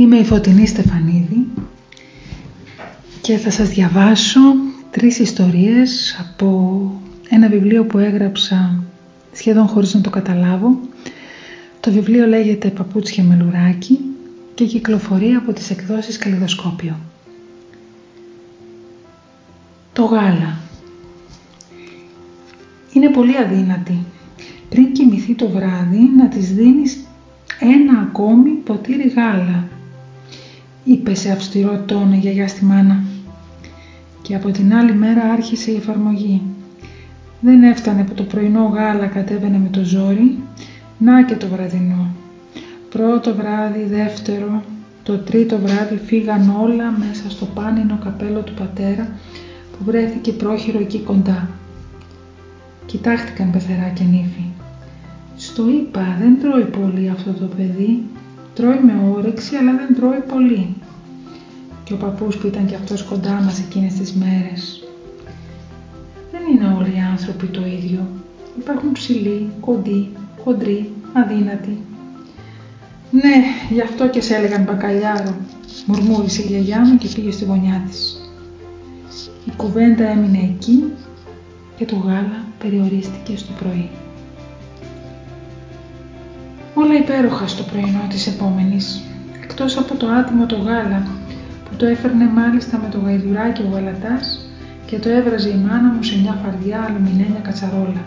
Είμαι η Φωτεινή Στεφανίδη και θα σας διαβάσω τρεις ιστορίες από ένα βιβλίο που έγραψα σχεδόν χωρίς να το καταλάβω. Το βιβλίο λέγεται «Παπούτσια με λουράκι» και κυκλοφορεί από τις εκδόσεις Καλλιδοσκόπιο. Το γάλα είναι πολύ αδύνατη. Πριν κοιμηθεί το βράδυ να της δίνεις ένα ακόμη ποτήρι γάλα είπε σε αυστηρό τόνο η γιαγιά στη μάνα. Και από την άλλη μέρα άρχισε η εφαρμογή. Δεν έφτανε που το πρωινό γάλα κατέβαινε με το ζόρι, να και το βραδινό. Πρώτο βράδυ, δεύτερο, το τρίτο βράδυ φύγαν όλα μέσα στο πάνινο καπέλο του πατέρα που βρέθηκε πρόχειρο εκεί κοντά. Κοιτάχτηκαν πεθερά και νύφη. Στο είπα, δεν τρώει πολύ αυτό το παιδί, Τρώει με όρεξη αλλά δεν τρώει πολύ. Και ο παππούς που ήταν και αυτός κοντά μας εκείνες τις μέρες. Δεν είναι όλοι οι άνθρωποι το ίδιο. Υπάρχουν ψηλοί, κοντοί, χοντροί, αδύνατοι. Ναι, γι' αυτό και σε έλεγαν μπακαλιάρο, μουρμούρισε η γιαγιά μου και πήγε στη γωνιά της. Η κουβέντα έμεινε εκεί και το γάλα περιορίστηκε στο πρωί. Όλα υπέροχα στο πρωινό της επόμενης, εκτός από το άτιμο το γάλα που το έφερνε μάλιστα με το γαϊδουράκι ο γαλατάς και το έβραζε η μάνα μου σε μια φαρδιά αλουμινένια κατσαρόλα.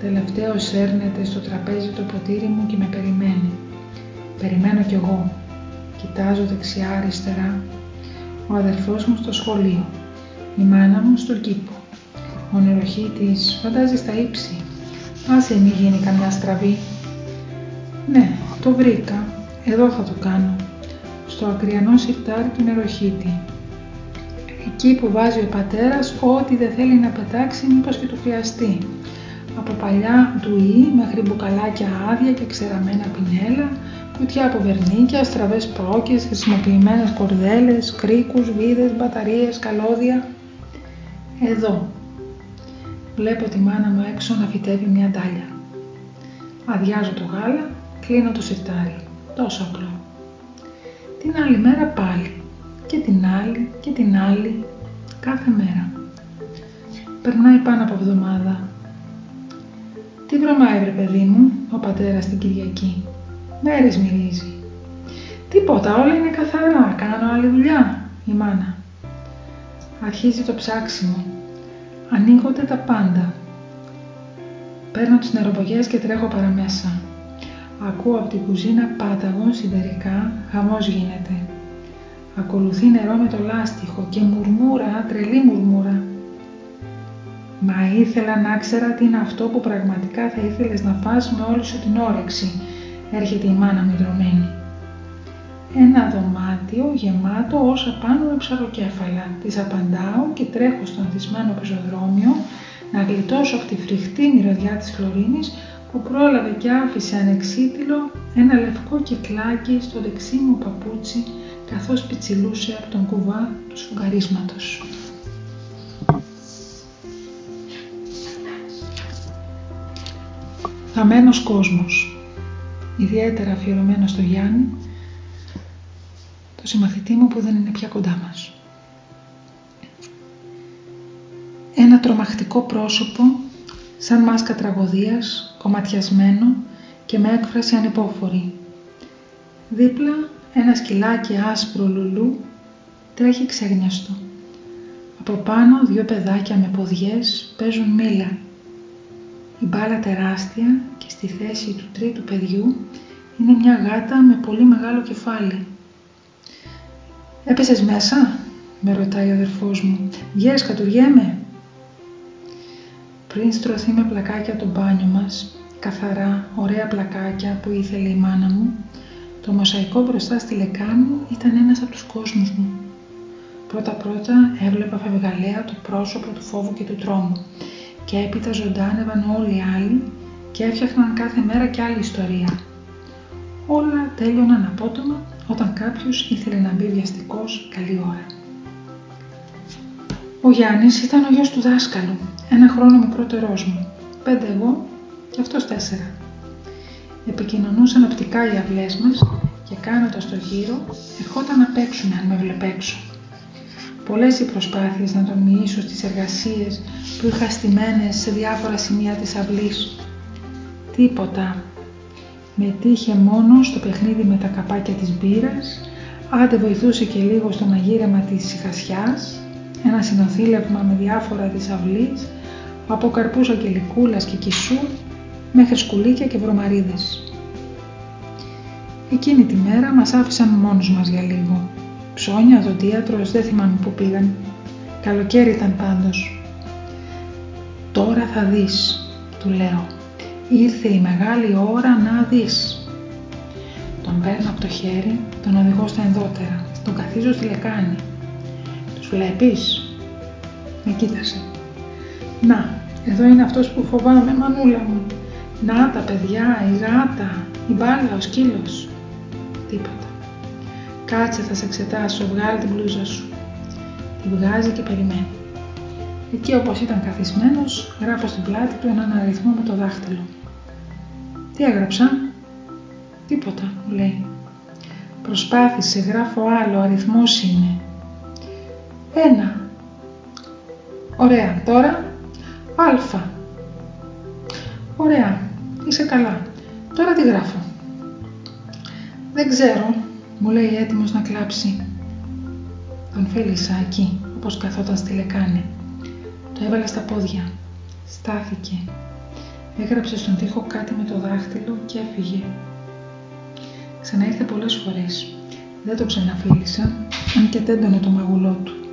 Τελευταίος σέρνεται στο τραπέζι το ποτήρι μου και με περιμένει. Περιμένω κι εγώ. Κοιτάζω δεξιά αριστερά. Ο αδερφός μου στο σχολείο. Η μάνα μου στον κήπο. Ο νεροχύτης φαντάζει στα ύψη. Άσε μη γίνει καμιά στραβή. Ναι, το βρήκα. Εδώ θα το κάνω. Στο ακριανό σιρτάρι του νεροχύτη. Εκεί που βάζει ο πατέρας ό,τι δεν θέλει να πετάξει μήπως και του χρειαστεί. Από παλιά ντουί μέχρι μπουκαλάκια άδεια και ξεραμένα πινέλα, κουτιά από βερνίκια, στραβές πρόκες, χρησιμοποιημένες κορδέλες, κρίκους, βίδες, μπαταρίες, καλώδια. Εδώ. Βλέπω τη μάνα μου έξω να φυτεύει μια ντάλια. Αδειάζω το γάλα Κλείνω το σιρτάρι. Τόσο απλό. Την άλλη μέρα πάλι. Και την άλλη και την άλλη. Κάθε μέρα. Περνάει πάνω από εβδομάδα. Τι βρωμάει βρε παιδί μου, ο πατέρας την Κυριακή. Μέρες μυρίζει. Τίποτα, όλα είναι καθαρά. Κάνω άλλη δουλειά, η μάνα. Αρχίζει το ψάξιμο. Ανοίγονται τα πάντα. Παίρνω τις νεροπογιές και τρέχω παραμέσα. Ακούω από την κουζίνα πάταγον σιδερικά, χαμός γίνεται. Ακολουθεί νερό με το λάστιχο και μουρμούρα, τρελή μουρμούρα. Μα ήθελα να ξέρα τι είναι αυτό που πραγματικά θα ήθελες να φας με όλη σου την όρεξη, έρχεται η μάνα μου δρομένη. Ένα δωμάτιο γεμάτο όσα πάνω με ψαροκέφαλα. Τη απαντάω και τρέχω στο ανθισμένο πεζοδρόμιο να γλιτώσω από τη φρικτή μυρωδιά της χλωρίνης που πρόλαβε και άφησε ανεξίτηλο ένα λευκό κυκλάκι στο δεξί μου παπούτσι καθώς πιτσιλούσε από τον κουβά του σφουγγαρίσματος. Χαμένος κόσμος, ιδιαίτερα αφιερωμένος στο Γιάννη, το συμμαθητή μου που δεν είναι πια κοντά μας. Ένα τρομακτικό πρόσωπο σαν μάσκα τραγωδίας, κομματιασμένο και με έκφραση ανυπόφορη. Δίπλα ένα σκυλάκι άσπρο λουλού τρέχει ξέγνιαστο. Από πάνω δύο παιδάκια με ποδιές παίζουν μήλα. Η μπάλα τεράστια και στη θέση του τρίτου παιδιού είναι μια γάτα με πολύ μεγάλο κεφάλι. «Έπεσες μέσα» με ρωτάει ο αδερφός μου. «Βγαίνεις κατουργέμαι» πριν στρωθεί με πλακάκια το μπάνιο μας, καθαρά, ωραία πλακάκια που ήθελε η μάνα μου, το μοσαϊκό μπροστά στη λεκάνη ήταν ένας από τους κόσμους μου. Πρώτα-πρώτα έβλεπα φευγαλέα το πρόσωπο του φόβου και του τρόμου και έπειτα ζωντάνευαν όλοι οι άλλοι και έφτιαχναν κάθε μέρα κι άλλη ιστορία. Όλα τέλειωναν απότομα όταν κάποιος ήθελε να μπει βιαστικός καλή ώρα. Ο Γιάννης ήταν ο γιος του δάσκαλου, ένα χρόνο μικρότερός μου, πέντε εγώ και αυτός τέσσερα. Επικοινωνούσαν οπτικά οι αυλές μας και κάνω το στο γύρο, ερχόταν να παίξουν αν με βλέπε έξω. Πολλές οι προσπάθειες να τον μοιήσω στις εργασίες που είχα στημένες σε διάφορα σημεία της αυλής. Τίποτα. Με τύχε μόνο στο παιχνίδι με τα καπάκια της μπύρας, άντε βοηθούσε και λίγο στο μαγείρεμα της σιχασιάς, ένα συνοθήλευμα με διάφορα της αυλής, από καρπούς αγγελικούλας και κισού, μέχρι σκουλίκια και βρωμαρίδες. Εκείνη τη μέρα μας άφησαν μόνους μας για λίγο. Ψώνια, δοντίατρος, δεν θυμάμαι που πήγαν. Καλοκαίρι ήταν πάντως. «Τώρα θα δεις», του λέω. «Ήρθε η μεγάλη ώρα να δεις». Τον παίρνω από το χέρι, τον οδηγώ στα ενδότερα, τον καθίζω στη λεκάνη. «Τους βλέπεις» Με κοίτασε. «Να, εδώ είναι αυτός που φοβάμαι, μανούλα μου. Να τα παιδιά, η γάτα, η μπάλα, ο σκύλος. Τίποτα. Κάτσε θα σε εξετάσω, βγάλει την μπλούζα σου. Τη βγάζει και περιμένει. Εκεί όπως ήταν καθισμένος, γράφω στην πλάτη του έναν αριθμό με το δάχτυλο. Τι έγραψα; Τίποτα, μου λέει. Προσπάθησε, γράφω άλλο, αριθμός είναι. Ένα. Ωραία, τώρα Α. Ωραία, είσαι καλά. Τώρα τι γράφω. Δεν ξέρω, μου λέει έτοιμος να κλάψει. Τον φίλησα εκεί, όπως καθόταν στη λεκάνη. Το έβαλα στα πόδια. Στάθηκε. Έγραψε στον τοίχο κάτι με το δάχτυλο και έφυγε. Ξαναήρθε πολλές φορές. Δεν το ξαναφίλησα, αν και τέντωνε το μαγουλό του.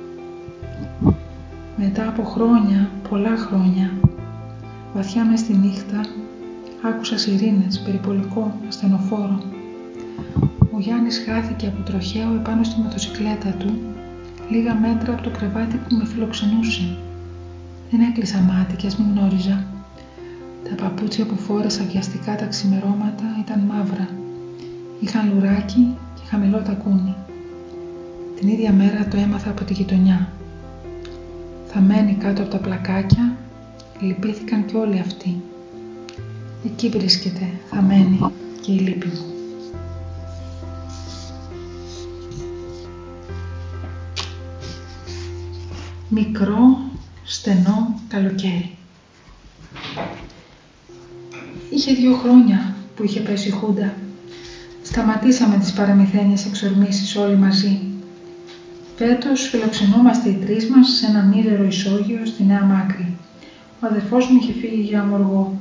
Μετά από χρόνια, πολλά χρόνια, βαθιά μες στη νύχτα, άκουσα σιρήνες, περιπολικό, ασθενοφόρο. Ο Γιάννης χάθηκε από τροχαίο επάνω στη μοτοσυκλέτα του, λίγα μέτρα από το κρεβάτι που με φιλοξενούσε. Δεν έκλεισα μάτι και ας μην γνώριζα. Τα παπούτσια που φόρεσα βιαστικά τα ξημερώματα ήταν μαύρα. Είχαν λουράκι και χαμηλό τακούνι. Την ίδια μέρα το έμαθα από τη γειτονιά. Θα μένει κάτω από τα πλακάκια, λυπήθηκαν και όλοι αυτοί. Εκεί βρίσκεται, θα μένει και η λύπη μου. Μικρό, στενό καλοκαίρι. Είχε δύο χρόνια που είχε πέσει η Χούντα. Σταματήσαμε τις παραμυθένιες εξορμήσεις όλοι μαζί Φέτος φιλοξενούμαστε οι τρεις μας σε ένα μίζερο ισόγειο στη Νέα Μάκρη. Ο αδερφός μου είχε φύγει για αμοργό.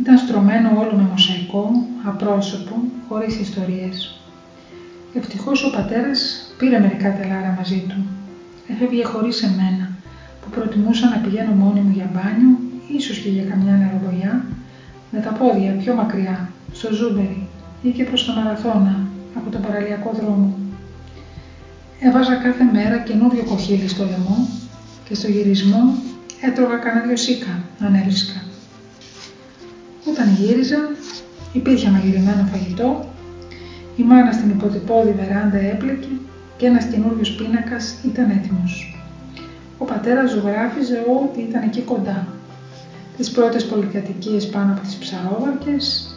Ήταν στρωμένο όλο με μοσαϊκό, απρόσωπο, χωρίς ιστορίες. Ευτυχώς ο πατέρας πήρε μερικά τελάρα μαζί του. Έφευγε χωρίς εμένα, που προτιμούσα να πηγαίνω μόνη μου για μπάνιο, ίσως και για καμιά ηλιοβολιά, με τα πόδια πιο μακριά, στο Ζούμπερι ή και προς το Μαραθώνα, από τον παραλιακό δρόμο. Έβαζα κάθε μέρα καινούριο κοχύλι στο λαιμό και στο γυρισμό έτρωγα κανένα δυο σίκα, αν έβρισκα. Όταν γύριζα, υπήρχε μαγειρεμένο φαγητό, η μάνα στην υποτυπώδη βεράντα έπλεκε και ένας καινούριος πίνακας ήταν έτοιμος. Ο πατέρας ζωγράφιζε ό,τι ήταν εκεί κοντά. Τις πρώτες πολυκατοικίες πάνω από τις ψαρόβαρκες,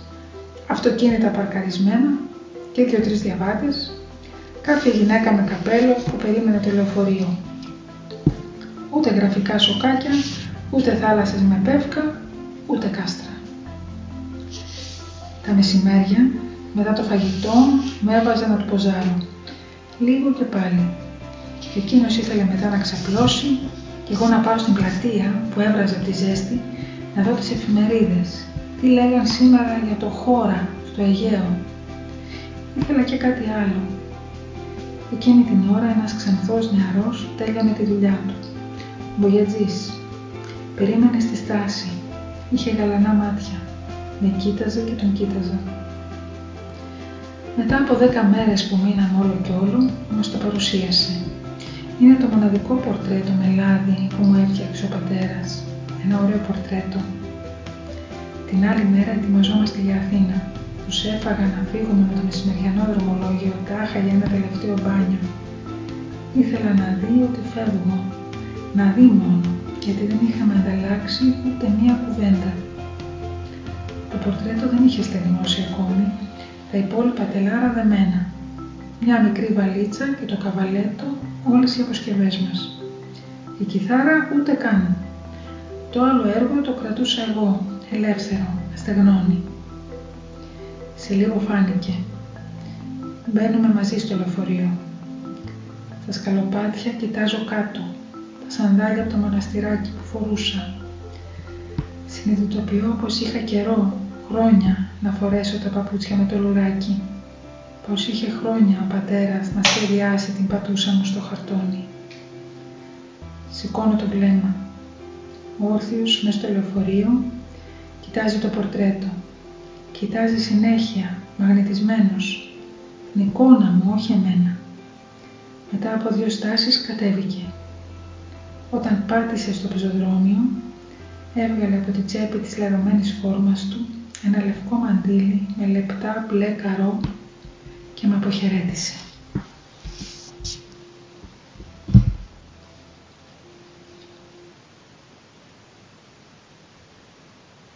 αυτοκίνητα παρκαρισμένα και δύο-τρεις διαβάτες, κάποια γυναίκα με καπέλο που περίμενε το λεωφορείο. Ούτε γραφικά σοκάκια, ούτε θάλασσες με πεύκα, ούτε κάστρα. Τα μεσημέρια, μετά το φαγητό, με έβαζε να του ποζάρω. Λίγο και πάλι. Εκείνος ήθελε μετά να ξαπλώσει και εγώ να πάω στην πλατεία που έβραζε από τη ζέστη να δω τις εφημερίδες. Τι λέγαν σήμερα για το χώρα στο Αιγαίο. Ήθελα και κάτι άλλο Εκείνη την ώρα ένας ξανθός νεαρός τέλειωνε τη δουλειά του. Μπογιατζής. Περίμενε στη στάση. Είχε γαλανά μάτια. Με κοίταζε και τον κοίταζα. Μετά από δέκα μέρες που μείναν όλο και όλο, μας το παρουσίασε. Είναι το μοναδικό πορτρέτο με λάδι που μου έφτιαξε ο πατέρας. Ένα ωραίο πορτρέτο. Την άλλη μέρα ετοιμαζόμαστε για Αθήνα. Τους έφαγα να φύγουμε με το μεσημεριανό δρομολόγιο τάχα για ένα τελευταίο μπάνιο. Ήθελα να δει ότι φεύγω. Να δει μόνο, γιατί δεν είχαμε ανταλλάξει ούτε μία κουβέντα. Το πορτρέτο δεν είχε στεγνώσει ακόμη. τα υπόλοιπα τελάρα δεμένα, μια μικρή βαλίτσα και το καβαλέτο, όλες οι αποσκευές μας. Η κιθάρα ούτε καν. Το άλλο έργο το κρατούσα εγώ, ελεύθερο, στεγνώνει. Σε λίγο φάνηκε. Μπαίνουμε μαζί στο λεωφορείο. Στα σκαλοπάτια κοιτάζω κάτω, τα σανδάλια από το μοναστηράκι που φορούσα. Συνειδητοποιώ πως είχα καιρό, χρόνια, να φορέσω τα παπούτσια με το λουράκι. Πως είχε χρόνια ο πατέρας να σχεδιάσει την πατούσα μου στο χαρτόνι. Σηκώνω το βλέμμα. Όρθιος μες στο λεωφορείο, κοιτάζει το πορτρέτο. Κοιτάζει συνέχεια, μαγνητισμένος. Την εικόνα μου, όχι εμένα. Μετά από δύο στάσεις κατέβηκε. Όταν πάτησε στο πεζοδρόμιο, έβγαλε από τη τσέπη της λερωμένης φόρμας του ένα λευκό μαντίλι με λεπτά μπλε καρό και με αποχαιρέτησε.